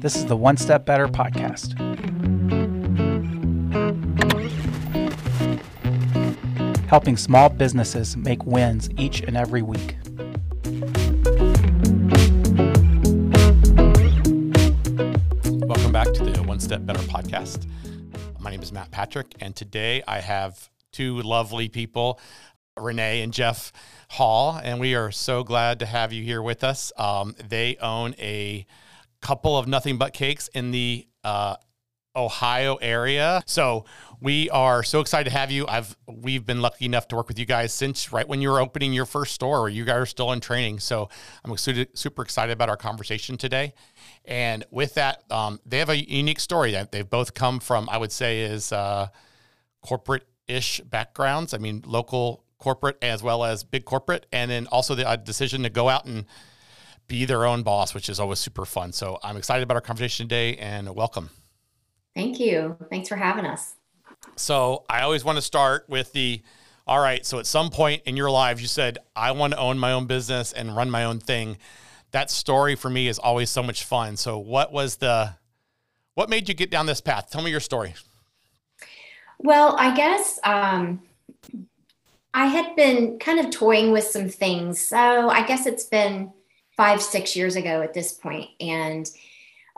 This is the One Step Better podcast. Helping small businesses make wins each and every week. Welcome back to the One Step Better podcast. My name is Matt Patrick, and today I have two lovely people, Renee and Jeff Hall, and we are so glad to have you here with us. Um, they own a couple of Nothing Bundt Cakes in the uh, Ohio area. So we are so excited to have you. I've we've been lucky enough to work with you guys since right when you were opening your first store. You guys are still in training, so I'm super, excited about our conversation today. And with that, um, they have a unique story that they've both come from. I would say is uh, corporate ish backgrounds. I mean, local corporate as well as big corporate, and then also the uh, decision to go out and be their own boss, which is always super fun. So I'm excited about our conversation today, and welcome. Thank you. Thanks for having us. So I always want to start with the all right. So at some point in your lives, you said, I want to own my own business and run my own thing. That story for me is always so much fun. So what was the, what made you get down this path? Tell me your story. Well, I guess um, I had been kind of toying with some things. So I guess it's been five, six years ago at this point, and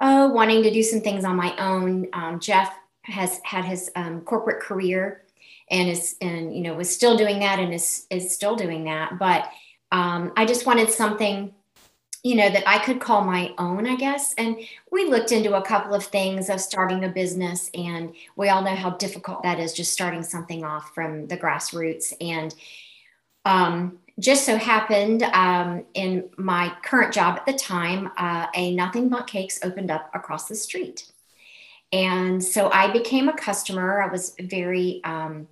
oh, wanting to do some things on my own. Um, Jeff has had his um, corporate career and is and you know was still doing that and is is still doing that. But um, I just wanted something you know that I could call my own, I guess. And we looked into a couple of things of starting a business, and we all know how difficult that is, just starting something off from the grassroots. And um, just so happened um, in my current job at the time, uh, a Nothing Bundt Cakes opened up across the street. And so I became a customer. I was very um,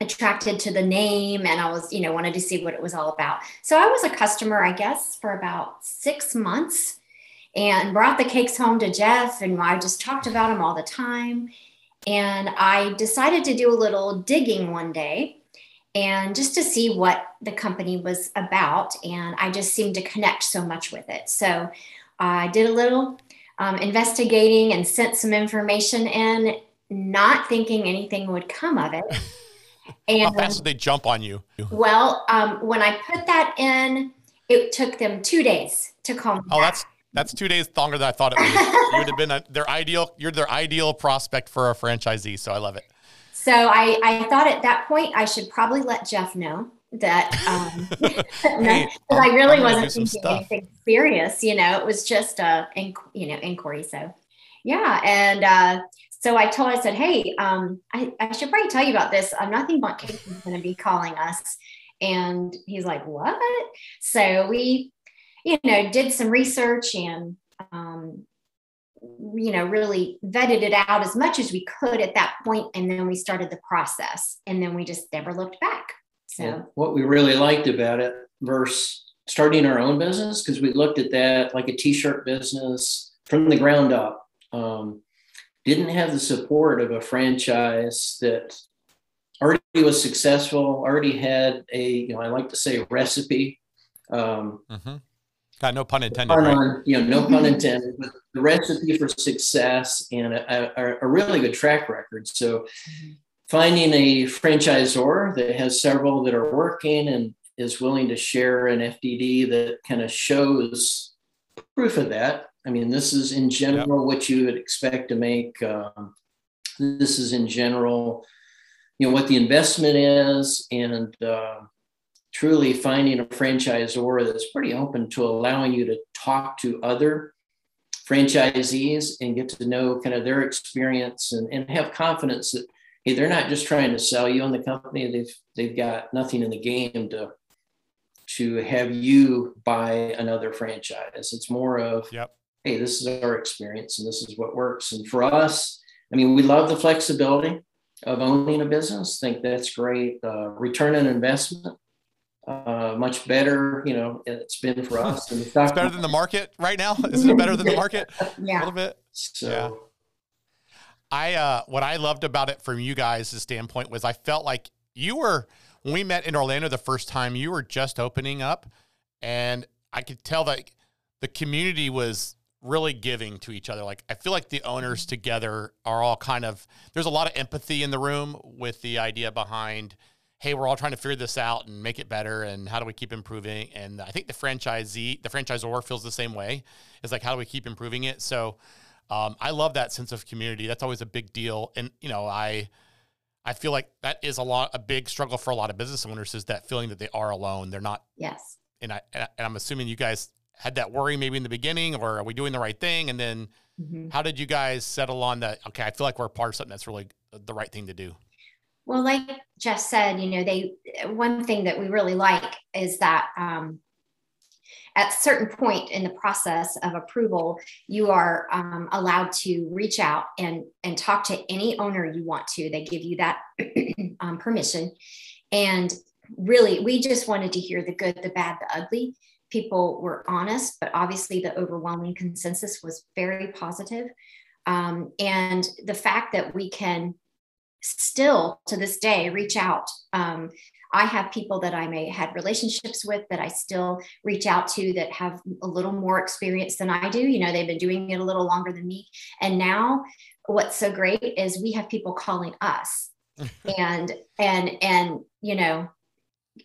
attracted to the name and I was, you know, wanted to see what it was all about. So I was a customer, I guess, for about six months and brought the cakes home to Jeff and I just talked about them all the time. And I decided to do a little digging one day and just to see what the company was about. And I just seemed to connect so much with it. So I did a little um, investigating and sent some information in, not thinking anything would come of it. And how fast did they jump on you? Well, um, when I put that in, it took them two days to call me. Oh, back. that's that's two days longer than I thought it would. you would have been a, their ideal. You're their ideal prospect for a franchisee. So I love it. So I, I thought at that point I should probably let Jeff know that um, hey, I really I'm wasn't thinking anything serious. You know, it was just a you know inquiry. So yeah, and uh, so I told I said, hey, um, I, I should probably tell you about this. Uh, Nothing Bundt Cake is going to be calling us, and he's like, what? So we, you know, did some research and um, you know really vetted it out as much as we could at that point and then we started the process and then we just never looked back so well, what we really liked about it versus starting our own business, because we looked at that like a t-shirt business from the ground up. Um, didn't have the support of a franchise that already was successful, already had a, you know, I like to say recipe. Um, mm-hmm. God, no pun intended. Pun right? you know, no pun intended, but the recipe for success and a, a, a really good track record. So finding a franchisor that has several that are working and is willing to share an FDD that kind of shows proof of that. I mean, this is in general yep. what you would expect to make. Um, this is in general, you know, what the investment is, and uh, truly finding a franchisor that's pretty open to allowing you to talk to other franchisees and get to know kind of their experience and, and have confidence that hey, they're not just trying to sell you on the company. They've they've got nothing in the game to to have you buy another franchise. It's more of yep. hey, this is our experience and this is what works. And for us, I mean, we love the flexibility of owning a business. think that's great. Uh, return on investment. Uh, much better, you know, it's been for us. And it's better than the market right now. Isn't it better than the market? yeah. A little bit. So, yeah. I uh, what I loved about it from you guys' standpoint was I felt like you were when we met in Orlando the first time, you were just opening up, and I could tell that the community was really giving to each other. Like I feel like the owners together are all kind of there's a lot of empathy in the room with the idea behind hey, we're all trying to figure this out and make it better and how do we keep improving? And I think the franchisee, the franchisor feels the same way. It's like how do we keep improving it? So um, I love that sense of community. That's always a big deal. And you know, I I feel like that is a lot a big struggle for a lot of business owners is that feeling that they are alone. They're not Yes. And I and I'm assuming you guys had that worry maybe in the beginning or are we doing the right thing? And then mm-hmm. how did you guys settle on that? Okay, I feel like we're part of something that's really the right thing to do. Well, like Jeff said, you know, they one thing that we really like is that um, at certain point in the process of approval, you are um, allowed to reach out and and talk to any owner you want to. They give you that um, permission, and really, we just wanted to hear the good, the bad, the ugly people were honest, but obviously the overwhelming consensus was very positive. Um, and the fact that we can still to this day reach out. Um, I have people that I may had relationships with that I still reach out to that have a little more experience than I do. You know, they've been doing it a little longer than me. And now what's so great is we have people calling us and and and you know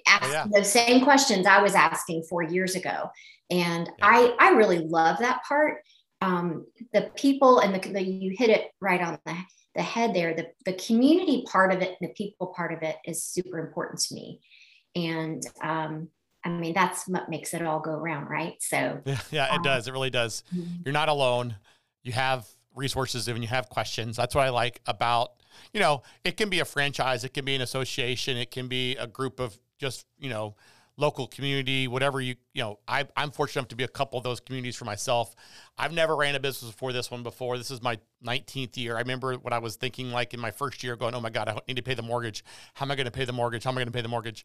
ask oh, yeah. the same questions I was asking four years ago. And yeah. I, I really love that part. Um, the people and the, the, you hit it right on the, the head there. The, the community part of it, the people part of it is super important to me. And um, I mean, that's what makes it all go around, right? So, yeah, yeah it um, does. It really does. Mm-hmm. You're not alone. You have resources and you have questions. That's what I like about, you know, it can be a franchise, it can be an association, it can be a group of just you know local community, whatever you, you know, I, I'm fortunate enough to be a couple of those communities for myself. I've never ran a business before this one before. This is my 19th year. I remember what I was thinking like in my first year going, oh my God, I need to pay the mortgage. How am I going to pay the mortgage? How am I going to pay the mortgage?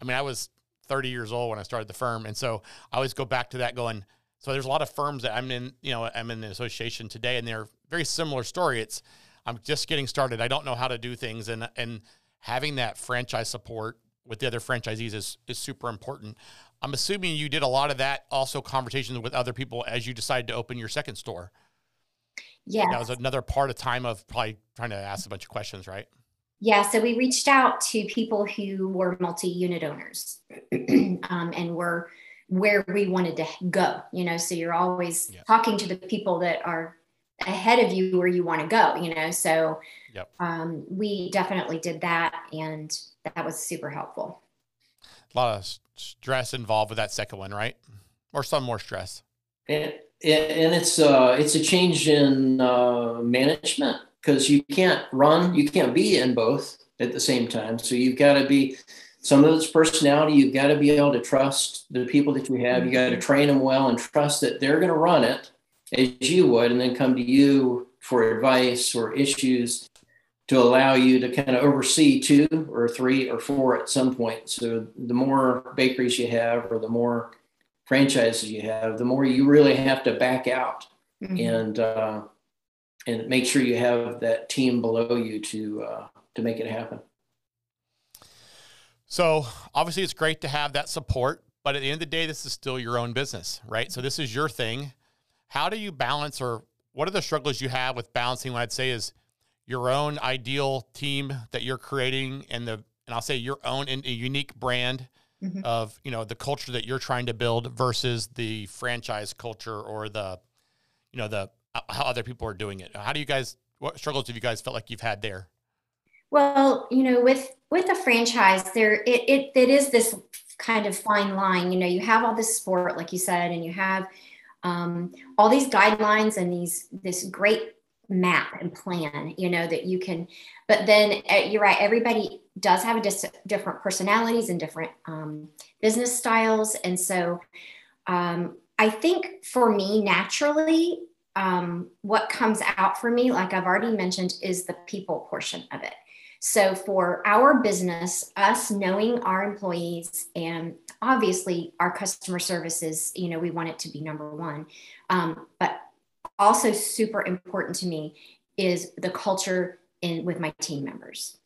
I mean, I was 30 years old when I started the firm. And so I always go back to that going, so there's a lot of firms that I'm in, you know, I'm in the association today and they're very similar story. It's, I'm just getting started. I don't know how to do things. And, and having that franchise support with the other franchisees is is super important. I'm assuming you did a lot of that, also conversations with other people as you decided to open your second store. Yeah, that was another part of time of probably trying to ask a bunch of questions, right? Yeah, so we reached out to people who were multi-unit owners, um, and were where we wanted to go. You know, so you're always yeah. talking to the people that are ahead of you where you want to go. You know, so yep. um, we definitely did that, and that was super helpful. A lot of stress involved with that second one, right? Or some more stress. And, and it's uh, it's a change in uh, management because you can't run, you can't be in both at the same time. So you've got to be some of it's personality. You've got to be able to trust the people that you have. You got to train them well and trust that they're going to run it as you would, and then come to you for advice or issues to allow you to kind of oversee two or three or four at some point. So the more bakeries you have or the more franchises you have, the more you really have to back out mm-hmm. and uh, and make sure you have that team below you to uh, to make it happen. So obviously, it's great to have that support, but at the end of the day, this is still your own business, right? So this is your thing. How do you balance, or what are the struggles you have with balancing? What I'd say is your own ideal team that you're creating and the and I'll say your own in, a unique brand mm-hmm. of you know the culture that you're trying to build versus the franchise culture or the you know the uh, how other people are doing it. How do you guys what struggles have you guys felt like you've had there? Well, you know, with with a franchise, there it it, it is this kind of fine line. You know, you have all this sport, like you said, and you have um, all these guidelines and these this great map and plan you know that you can but then uh, you're right everybody does have a dis- different personalities and different um, business styles. And so um, i think for me naturally um, what comes out for me like i've already mentioned is the people portion of it. So for our business us knowing our employees and obviously our customer services you know we want it to be number one. Um, but also super important to me is the culture in with my team members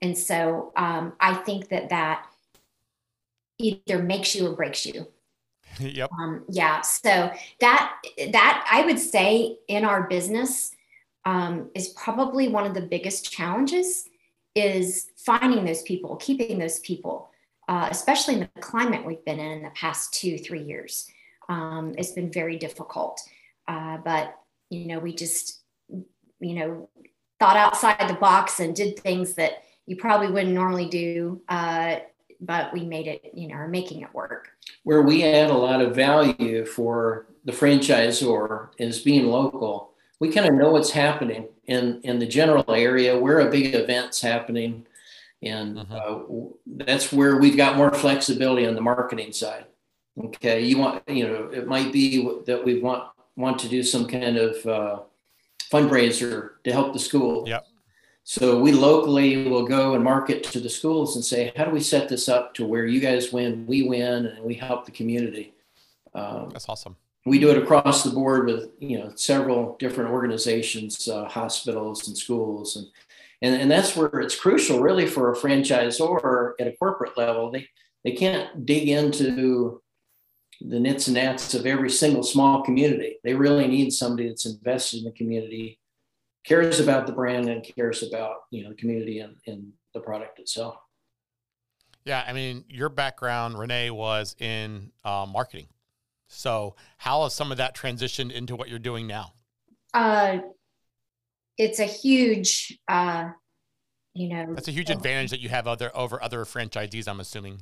and so um, i think that that either makes you or breaks you yep. Um, yeah. So that that I would say in our business um, is probably one of the biggest challenges is finding those people, keeping those people, uh, especially in the climate we've been in in the past two three years. Um, it's been very difficult, uh, but you know we just you know thought outside the box and did things that you probably wouldn't normally do. Uh, but we made it, you know, are making it work. Where we add a lot of value for the franchisor is being local. We kind of know what's happening in, in the general area, where a big event's happening. And uh-huh. uh, that's where we've got more flexibility on the marketing side. Okay. You want, you know, it might be that we want, want to do some kind of uh, fundraiser to help the school. Yep. So we locally will go and market to the schools and say, how do we set this up to where you guys win, we win, and we help the community. Um, That's awesome. We do it across the board with you know several different organizations, uh, hospitals and schools, and, and and that's where it's crucial, really, for a franchisor at a corporate level. They they can't dig into the nits and nats of every single small community. They really need somebody that's invested in the community cares about the brand and cares about you know the community and, and the product itself. Yeah, I mean, your background, Renee, was in uh, marketing. So, how has some of that transitioned into what you're doing now? Uh, it's a huge, uh, you know, that's a huge advantage that you have other over other franchisees. I'm assuming.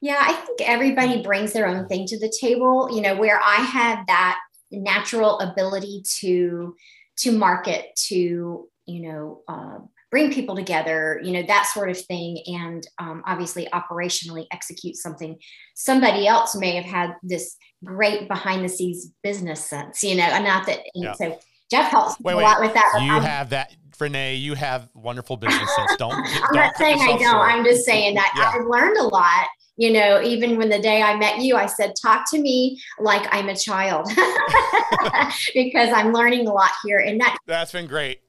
Yeah, I think everybody brings their own thing to the table. You know, where I have that natural ability to to market to you know uh, bring people together you know that sort of thing and um, obviously operationally execute something somebody else may have had this great behind the scenes business sense you know and not that yeah. so jeff helps wait, a wait. lot with that you have that Renee, you have wonderful business sense. Don't. I'm don't not saying I don't. Short. I'm just saying that yeah. I've learned a lot you know even when the day i met you i said talk to me like i'm a child because i'm learning a lot here and that that's been great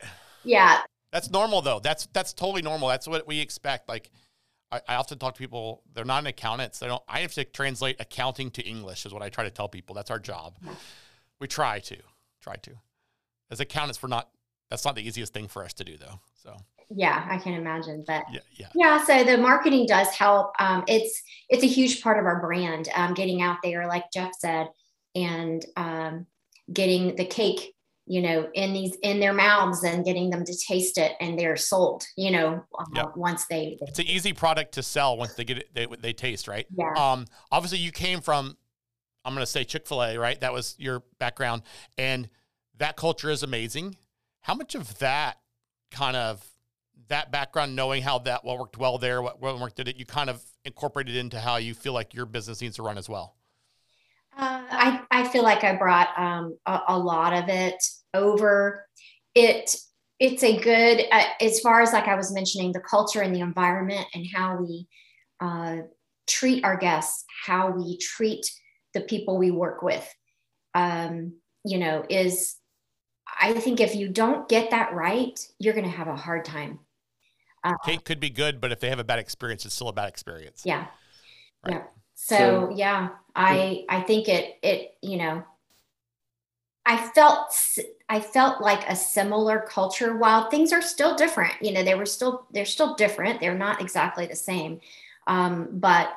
yeah that's normal though that's that's totally normal that's what we expect like I, I often talk to people they're not accountants they don't i have to translate accounting to english is what i try to tell people that's our job we try to try to as accountants we're not that's not the easiest thing for us to do though so yeah i can imagine but yeah, yeah. yeah so the marketing does help um, it's it's a huge part of our brand um, getting out there like jeff said and um, getting the cake you know in these in their mouths and getting them to taste it and they're sold you know uh, yep. once they, it's an easy product to sell once they get it they, they taste right yeah. um obviously you came from i'm going to say chick-fil-a right that was your background and that culture is amazing how much of that kind of that background, knowing how that what worked well there, what, what worked did it, you kind of incorporated into how you feel like your business needs to run as well? Uh, I, I feel like I brought um, a, a, lot of it over. It it's a good uh, as far as like I was mentioning the culture and the environment and how we uh, treat our guests, how we treat the people we work with. Um, you know, is I think if you don't get that right, you're going to have a hard time. Uh, Cake could be good, but if they have a bad experience, it's still a bad experience. Yeah. Right. Yeah. So, so yeah, I I think it it you know I felt I felt like a similar culture while things are still different. You know, they were still they're still different. They're not exactly the same. Um, but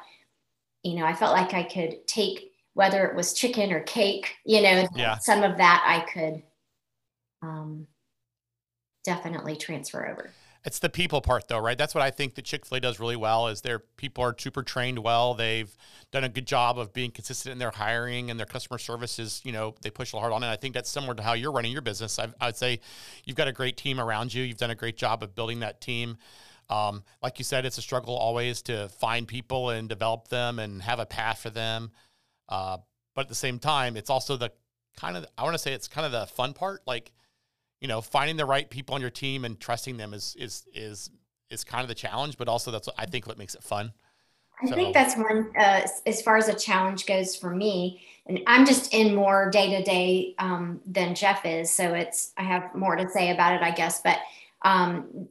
you know, I felt like I could take whether it was chicken or cake, you know, yeah. some of that I could um, definitely transfer over. It's the people part though, right? That's what I think that Chick-fil-A does really well is their people are super trained well. They've done a good job of being consistent in their hiring and their customer services, you know, they push a hard on it. I think that's similar to how you're running your business. I, I would say you've got a great team around you. You've done a great job of building that team. Um, like you said, it's a struggle always to find people and develop them and have a path for them. Uh, but at the same time, it's also the kind of, I want to say it's kind of the fun part. Like, you know, finding the right people on your team and trusting them is is is is kind of the challenge, but also that's what I think what makes it fun. I so. think that's one uh, as far as a challenge goes for me, and I'm just in more day to day than Jeff is, so it's I have more to say about it, I guess. But um,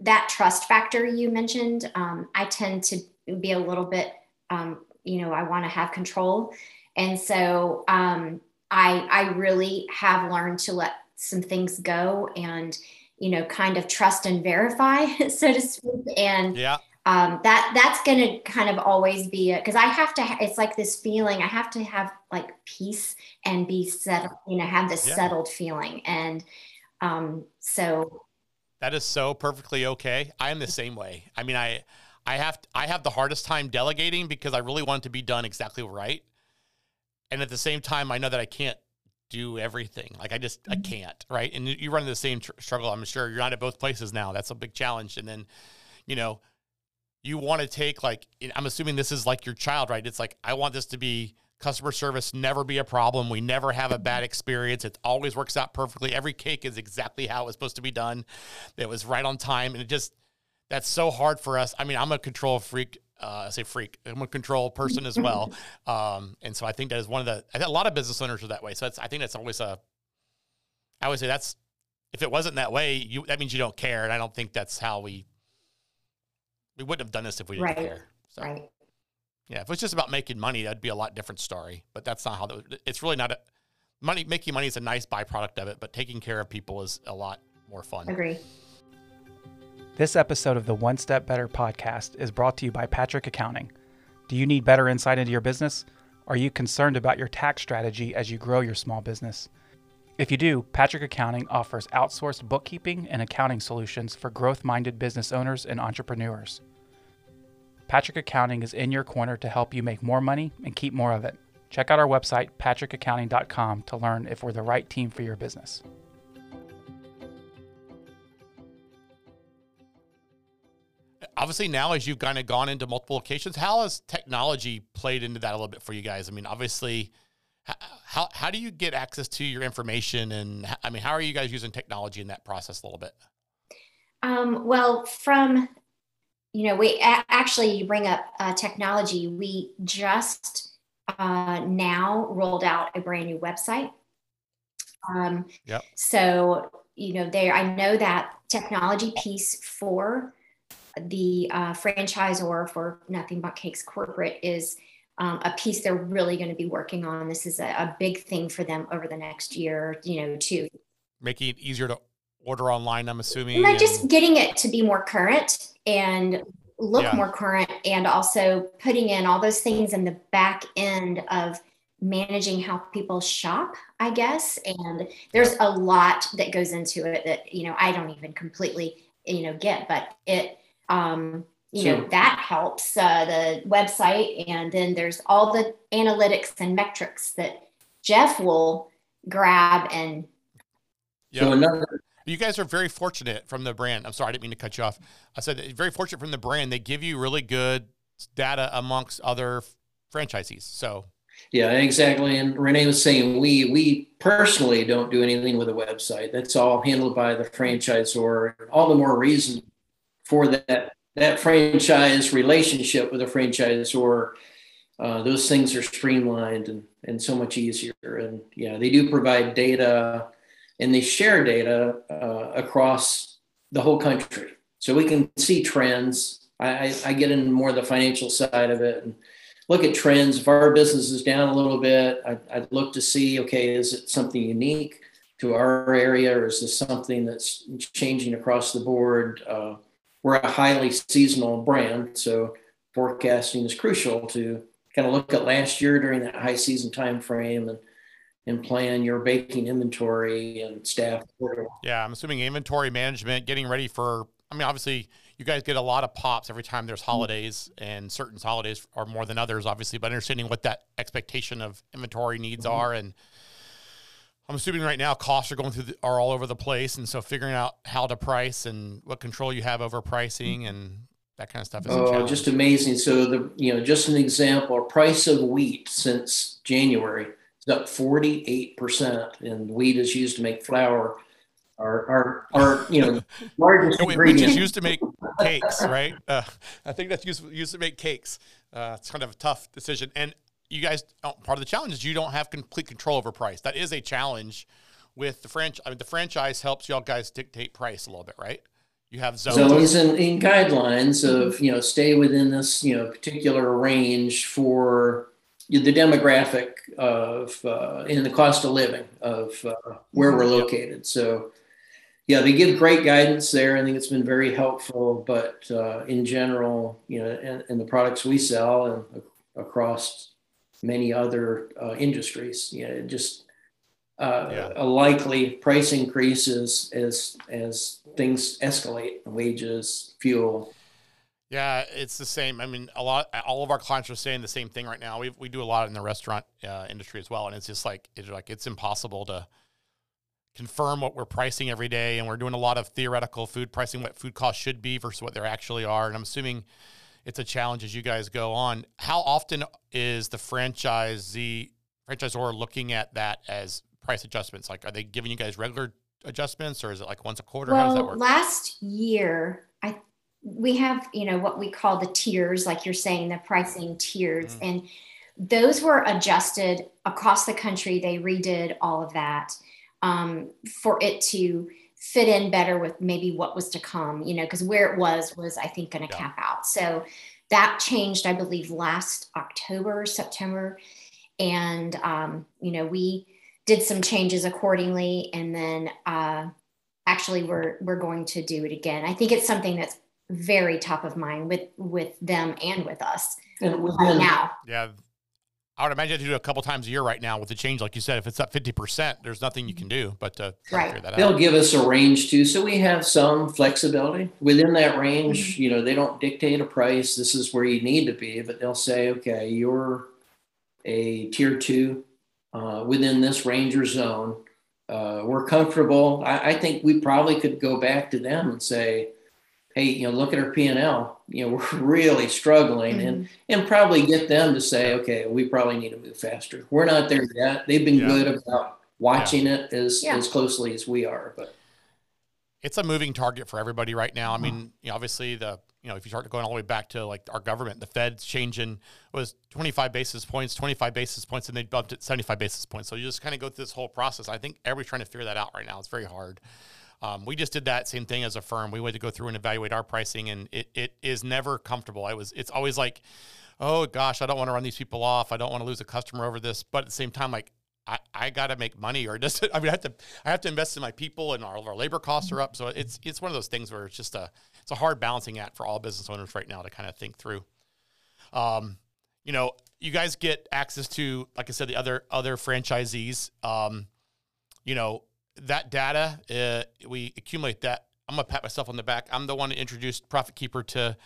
that trust factor you mentioned, um, I tend to be a little bit, um, you know, I want to have control, And so um, I, I really have learned to let some things go and, you know, kind of trust and verify, so to speak. And yeah. Um, that that's going to kind of always be because I have to. It's like this feeling. I have to have like peace and be settled. You know, have this yeah. settled feeling. And um, so that is so perfectly okay. I am the same way. I mean, I I have I have the hardest time delegating because I really want it to be done exactly right. And at the same time, I know that I can't do everything. Like I just I mm-hmm. can't, right? And you run the same tr- struggle. I'm sure you're not at both places now. That's a big challenge. And then, you know, you want to take like I'm assuming this is like your child, right? It's like I want this to be customer service never be a problem. We never have a bad experience. It always works out perfectly. Every cake is exactly how it was supposed to be done. It was right on time, and it just that's so hard for us. I mean, I'm a control freak. Uh, I say freak. I'm a control person as well, um, and so I think that is one of the. I think a lot of business owners are that way. So I think that's always a. I would say that's if it wasn't that way, you that means you don't care, and I don't think that's how we. We wouldn't have done this if we didn't right. care. So. Right. Yeah, if it's just about making money, that'd be a lot different story. But that's not how. The, it's really not a money. Making money is a nice byproduct of it, but taking care of people is a lot more fun. Agree. This episode of the One Step Better podcast is brought to you by Patrick Accounting. Do you need better insight into your business? Are you concerned about your tax strategy as you grow your small business? If you do, Patrick Accounting offers outsourced bookkeeping and accounting solutions for growth minded business owners and entrepreneurs. Patrick Accounting is in your corner to help you make more money and keep more of it. Check out our website, patrickaccounting.com, to learn if we're the right team for your business. Obviously now as you've kind of gone into multiple locations how has technology played into that a little bit for you guys? I mean obviously how, how do you get access to your information and i mean how are you guys using technology in that process a little bit? Um, well from you know we actually you bring up uh, technology. We just uh, now rolled out a brand new website. Um, yep. so you know there i know that technology piece for the uh, franchisor for Nothing Bundt Cakes Corporate is um, a piece they're really going to be working on. This is a, a, big thing for them over the next year, you know, too. Making it easier to order online, I'm assuming. Like just getting it to be more current and look yeah. more current, and also putting in all those things in the back end of managing how people shop, I guess. And there's a lot that goes into it that, you know, I don't even completely, you know, get, but it, um, you know that helps uh, the website and then there's all the analytics and metrics that jeff will grab and yeah. So another, you guys are very fortunate from the brand. I'm sorry, I didn't mean to cut you off. I said very fortunate from the brand. They give you really good data amongst other franchisees. So yeah, exactly. And Renee was saying we we personally don't do anything with a website. That's all handled by the franchisor. All the more reason for that that franchise relationship with a franchisor. Uh, those things are streamlined and, and so much easier. And yeah, they do provide data and they share data uh, across the whole country. So we can see trends. I, I, I get into more of the financial side of it and look at trends. If our business is down a little bit, I, I'd look to see, okay, is it something unique to our area or is this something that's changing across the board? Uh, we're a highly seasonal brand, so forecasting is crucial to kind of look at last year during that high season time frame and and plan your baking inventory and staff. Yeah, I'm assuming inventory management, getting ready for. I mean, obviously, you guys get a lot of pops every time there's holidays, and certain holidays are more than others, obviously. But understanding what that expectation of inventory needs mm-hmm. are and I'm assuming right now costs are going through the, are all over the place, and so figuring out how to price and what control you have over pricing and that kind of stuff is oh, just amazing. So the you know just an example, price of wheat since January is up 48 percent, and wheat is used to make flour. Our, our, our you know largest ingredient. Which is used to make cakes, right? Uh, I think that's used used to make cakes. Uh, it's kind of a tough decision, and you guys oh, part of the challenge is you don't have complete control over price. That is a challenge with the franchise. I mean, the franchise helps y'all guys dictate price a little bit, right? You have zones, zones and, and guidelines of you know stay within this you know particular range for the demographic of uh, and the cost of living of uh, where we're located. So, yeah, they give great guidance there. I think it's been very helpful. But uh, in general, you know, and, and, the products we sell and across many other uh, industries, you know, just uh, yeah. a likely price increases as as things escalate, wages, fuel. Yeah, it's the same. I mean, a lot, all of our clients are saying the same thing right now. We we do a lot in the restaurant uh, industry as well, and it's just like it's like it's impossible to confirm what we're pricing every day, and we're doing a lot of theoretical food pricing, what food costs should be versus what they actually are. And I'm assuming it's a challenge as you guys go on. How often is the franchisee franchisor looking at that as price adjustments? Like, are they giving you guys regular adjustments, or is it like once a quarter? Well, How does that work? last year, I we have you know what we call the tiers like you're saying the pricing tiers mm-hmm. and those were adjusted across the country they redid all of that um, for it to fit in better with maybe what was to come you know because where it was was i think going to yeah. cap out so that changed i believe last october september and um, you know we did some changes accordingly and then uh, actually we're we're going to do it again i think it's something that's very top of mind with with them and with us and right now. Yeah. I would imagine to do a couple times a year right now with the change, like you said. If it's up fifty percent, there's nothing you can do but to right. They'll out. give us a range too, so we have some flexibility within that range. Mm-hmm. You know, they don't dictate a price. This is where you need to be, but they'll say, okay, you're a tier two uh, within this ranger zone. Uh, we're comfortable. I, I think we probably could go back to them and say, hey, you know, look at our P and L. You know, we're really struggling, mm-hmm. and and probably get them to say, okay, we probably need to move faster. We're not there yet. They've been yeah. good about watching yeah. it as yeah. as closely as we are, but it's a moving target for everybody right now. I mm-hmm. mean, you know, obviously the you know if you start going all the way back to like our government, the Fed's changing was 25 basis points, 25 basis points, and they bumped it 75 basis points. So you just kind of go through this whole process. I think everybody's trying to figure that out right now. It's very hard. Um, we just did that same thing as a firm. We went to go through and evaluate our pricing, and it, it is never comfortable. I was it's always like, oh gosh, I don't want to run these people off. I don't want to lose a customer over this. But at the same time, like I, I got to make money, or just I mean, I have to I have to invest in my people, and all of our labor costs are up. So it's it's one of those things where it's just a it's a hard balancing act for all business owners right now to kind of think through. Um, you know, you guys get access to, like I said, the other other franchisees. Um, you know, that data, uh, we accumulate that. I'm gonna pat myself on the back. I'm the one who introduced Profit Keeper to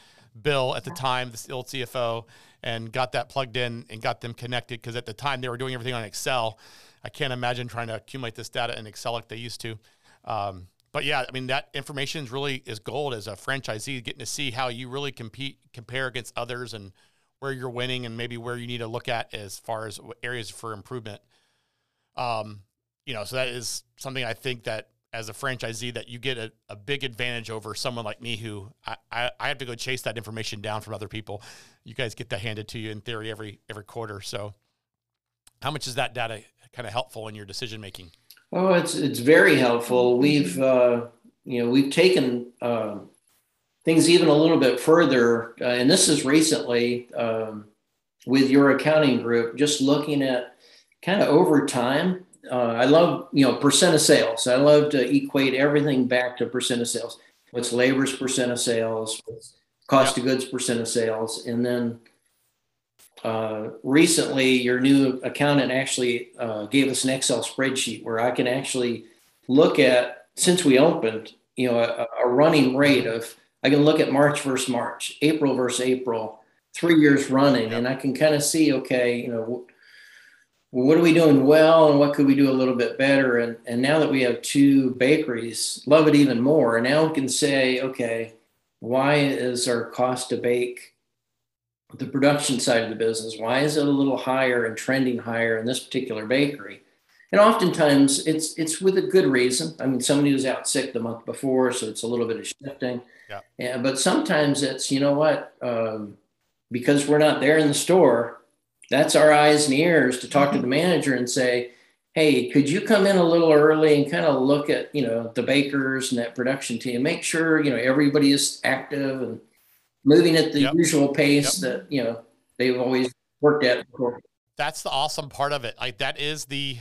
Bill at the time, the old CFO, and got that plugged in and got them connected because at the time they were doing everything on Excel. I can't imagine trying to accumulate this data in Excel like they used to. Um, but yeah, I mean that information is really is gold as a franchisee, getting to see how you really compete, compare against others, and where you're winning, and maybe where you need to look at as far as areas for improvement. Um, you know, so that is something I think that as a franchisee that you get a, a big advantage over someone like me who I, I, I, have to go chase that information down from other people. You guys get that handed to you in theory every every quarter. So how much is that data kind of helpful in your decision making? Oh, it's it's very helpful. We've uh, you know we've taken uh, things even a little bit further, uh, and this is recently um, with your accounting group, just looking at kind of over time uh, I love, you know, percent of sales. I love to equate everything back to percent of sales. What's labor's percent of sales? What's cost of goods percent of sales? And then uh, recently, your new accountant actually uh, gave us an Excel spreadsheet where I can actually look at since we opened, you know, a, a running rate of I can look at March versus March, April versus April, three years running, and I can kind of see, okay, you know what are we doing well and what could we do a little bit better? And and now that we have two bakeries love it even more. And now we can say okay why is our cost to bake the production side of the business why is it a little higher and trending higher in this particular bakery? And oftentimes it's it's with a good reason. I mean somebody was out sick the month before so it's a little bit of shifting. Yeah. yeah but sometimes it's you know what um, because we're not there in the store that's our eyes and ears to talk mm-hmm. to the manager and say, hey, could you come in a little early and kind of look at, you know, the bakers and that production team, make sure, you know, everybody is active and moving at the yep. usual pace yep. that, you know, they've always worked at before. that's the awesome part of it. Like that is the,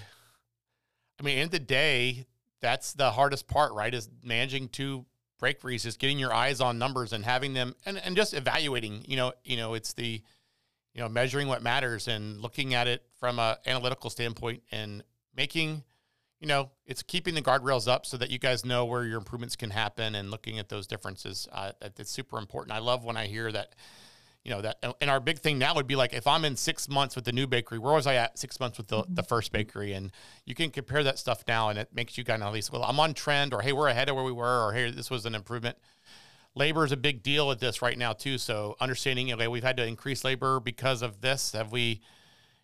I mean, in the day, that's the hardest part, right? Is managing two breakaries, is getting your eyes on numbers and having them, and, and just evaluating. You know, you know, it's the, you know, measuring what matters and looking at it from a analytical standpoint and making, you know, it's keeping the guardrails up so that you guys know where your improvements can happen and looking at those differences. Uh, it's super important. I love when I hear that you know that and our big thing now would be like if i'm in six months with the new bakery where was i at six months with the, the first bakery and you can compare that stuff now and it makes you kind of at least well i'm on trend or hey we're ahead of where we were or hey this was an improvement labor is a big deal with this right now too so understanding okay we've had to increase labor because of this have we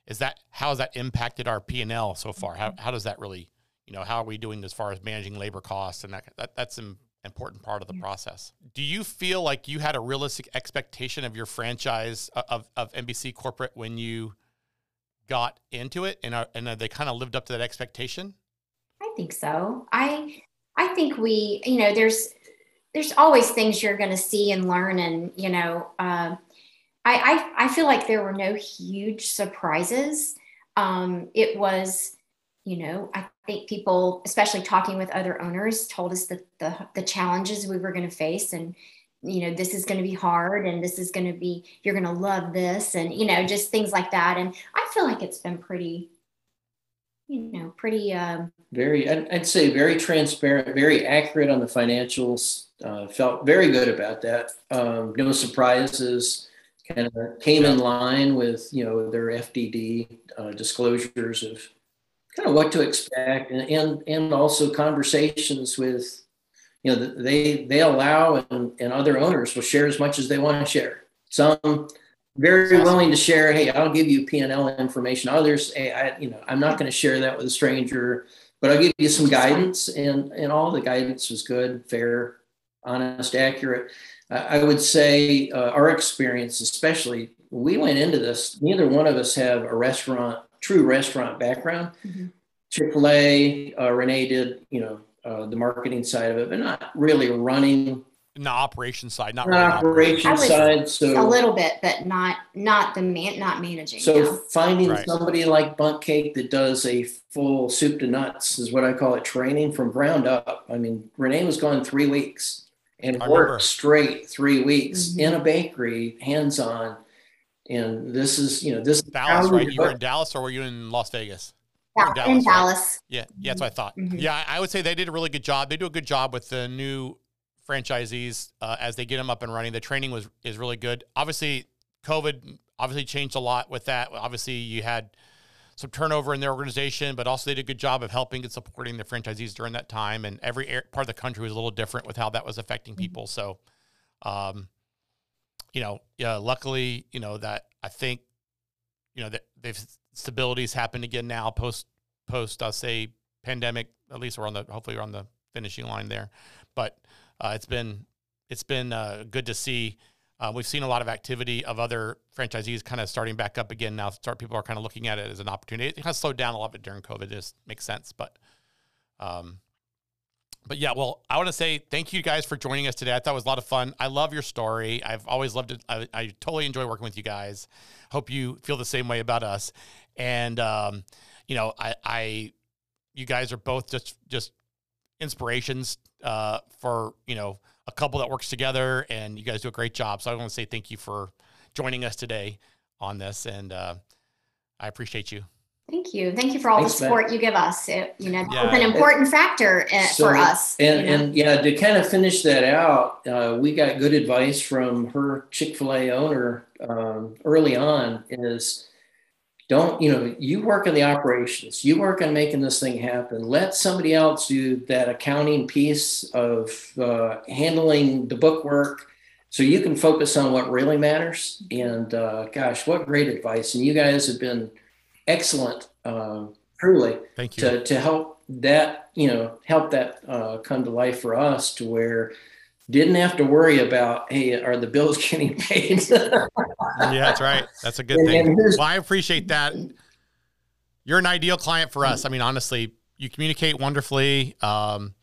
is that how has that impacted our p&l so far how, how does that really you know how are we doing as far as managing labor costs and that, that that's an important part of the yeah. process. Do you feel like you had a realistic expectation of your franchise uh, of, of NBC corporate when you got into it and, are, and they kind of lived up to that expectation? I think so. I, I think we, you know, there's, there's always things you're going to see and learn. And, you know, uh, I, I, I feel like there were no huge surprises. Um, it was, you know, I think people, especially talking with other owners, told us that the, the challenges we were going to face and, you know, this is going to be hard and this is going to be, you're going to love this and, you know, just things like that. And I feel like it's been pretty, you know, pretty. Um, very, I'd say very transparent, very accurate on the financials. Uh, felt very good about that. Um, no surprises. Kind of came in line with you know their FDD uh, disclosures of kind of what to expect and, and, and also conversations with, you know, they, they allow and, and other owners will share as much as they want to share. Some very willing to share, Hey, I'll give you P&L information. Others, Hey, I, you know, I'm not going to share that with a stranger, but I'll give you some guidance and, and all the guidance was good, fair, honest, accurate. I would say uh, our experience, especially, we went into this. Neither one of us have a restaurant true restaurant background. Mm-hmm. Chick Fil A, uh, Renee did you know uh, the marketing side of it, but not really running. The operation side, not really operation side. So a little bit, but not not the man, not managing. So no. finding right. somebody like Bundt Cake that does a full soup to nuts is what I call it, training from ground up. I mean, Renee was gone three weeks and I worked remember. straight three weeks mm-hmm. in a bakery, hands on and this is, you know, this Dallas, right? You were in Dallas or were you in Las Vegas? Yeah, in Dallas. In Dallas. Right? Yeah, yeah, that's what I thought. Mm-hmm. Yeah, I would say they did a really good job. They do a good job with the new franchisees uh, as they get them up and running. The training was is really good. Obviously, COVID obviously changed a lot with that. Obviously, you had some turnover in their organization, but also they did a good job of helping and supporting the franchisees during that time. And every part of the country was a little different with how that was affecting mm-hmm. people. So, um, you know, yeah, luckily, you know, that I think, you know, that they've stability's happened again now post post I'll say pandemic. At least we're on the hopefully we're on the finishing line there. But uh, it's been it's been uh, good to see. Uh, we've seen a lot of activity of other franchisees kind of starting back up again now. Start people are kind of looking at it as an opportunity. It kind of slowed down a lot bit during COVID. It just makes sense, but um, but yeah, well, I want to say thank you guys for joining us today. I thought it was a lot of fun. I love your story. I've always loved it. I, I totally enjoy working with you guys. Hope you feel the same way about us. And um, you know, I, I, you guys are both just just inspirations uh, for you know a couple that works together, and you guys do a great job. So I want to say thank you for joining us today on this, and uh, I appreciate you. Thank you. Thank you for all Thanks, the support Matt. you give us. It, you know, yeah. an important factor uh, so, for us. And, you know? and yeah, to kind of finish that out, uh, we got good advice from her Chick fil A owner um, early on is don't, you know, you work in the operations, you work on making this thing happen. Let somebody else do that accounting piece of uh, handling the bookwork so you can focus on what really matters. And uh, gosh, what great advice. And you guys have been excellent, uh, truly. Thank you. To, to help that, you know, help that uh, come to life for us to where didn't have to worry about, hey, are the bills getting paid? yeah, that's right. That's a good and, thing. And well, I appreciate that. You're an ideal client for us. I mean, honestly, you communicate wonderfully. Um,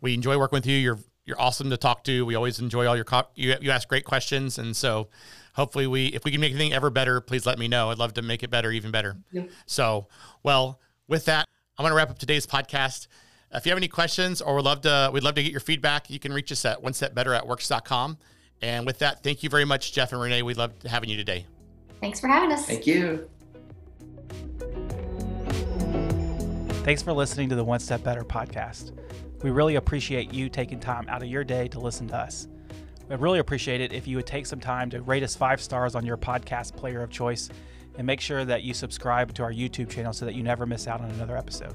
we enjoy working with you. You're you're awesome to talk to. We always enjoy all your co- you you ask great questions, and so hopefully we if we can make anything ever better, please let me know. I'd love to make it better, even better. Yeah. So, well, with that, I'm going to wrap up today's podcast. If you have any questions or would love to, we'd love to get your feedback. You can reach us at one step better at works.com. And with that, thank you very much, Jeff and Renee. We love having you today. Thanks for having us. Thank you. Thanks for listening to the One Step Better podcast. We really appreciate you taking time out of your day to listen to us. We'd really appreciate it if you would take some time to rate us five stars on your podcast player of choice and make sure that you subscribe to our YouTube channel so that you never miss out on another episode.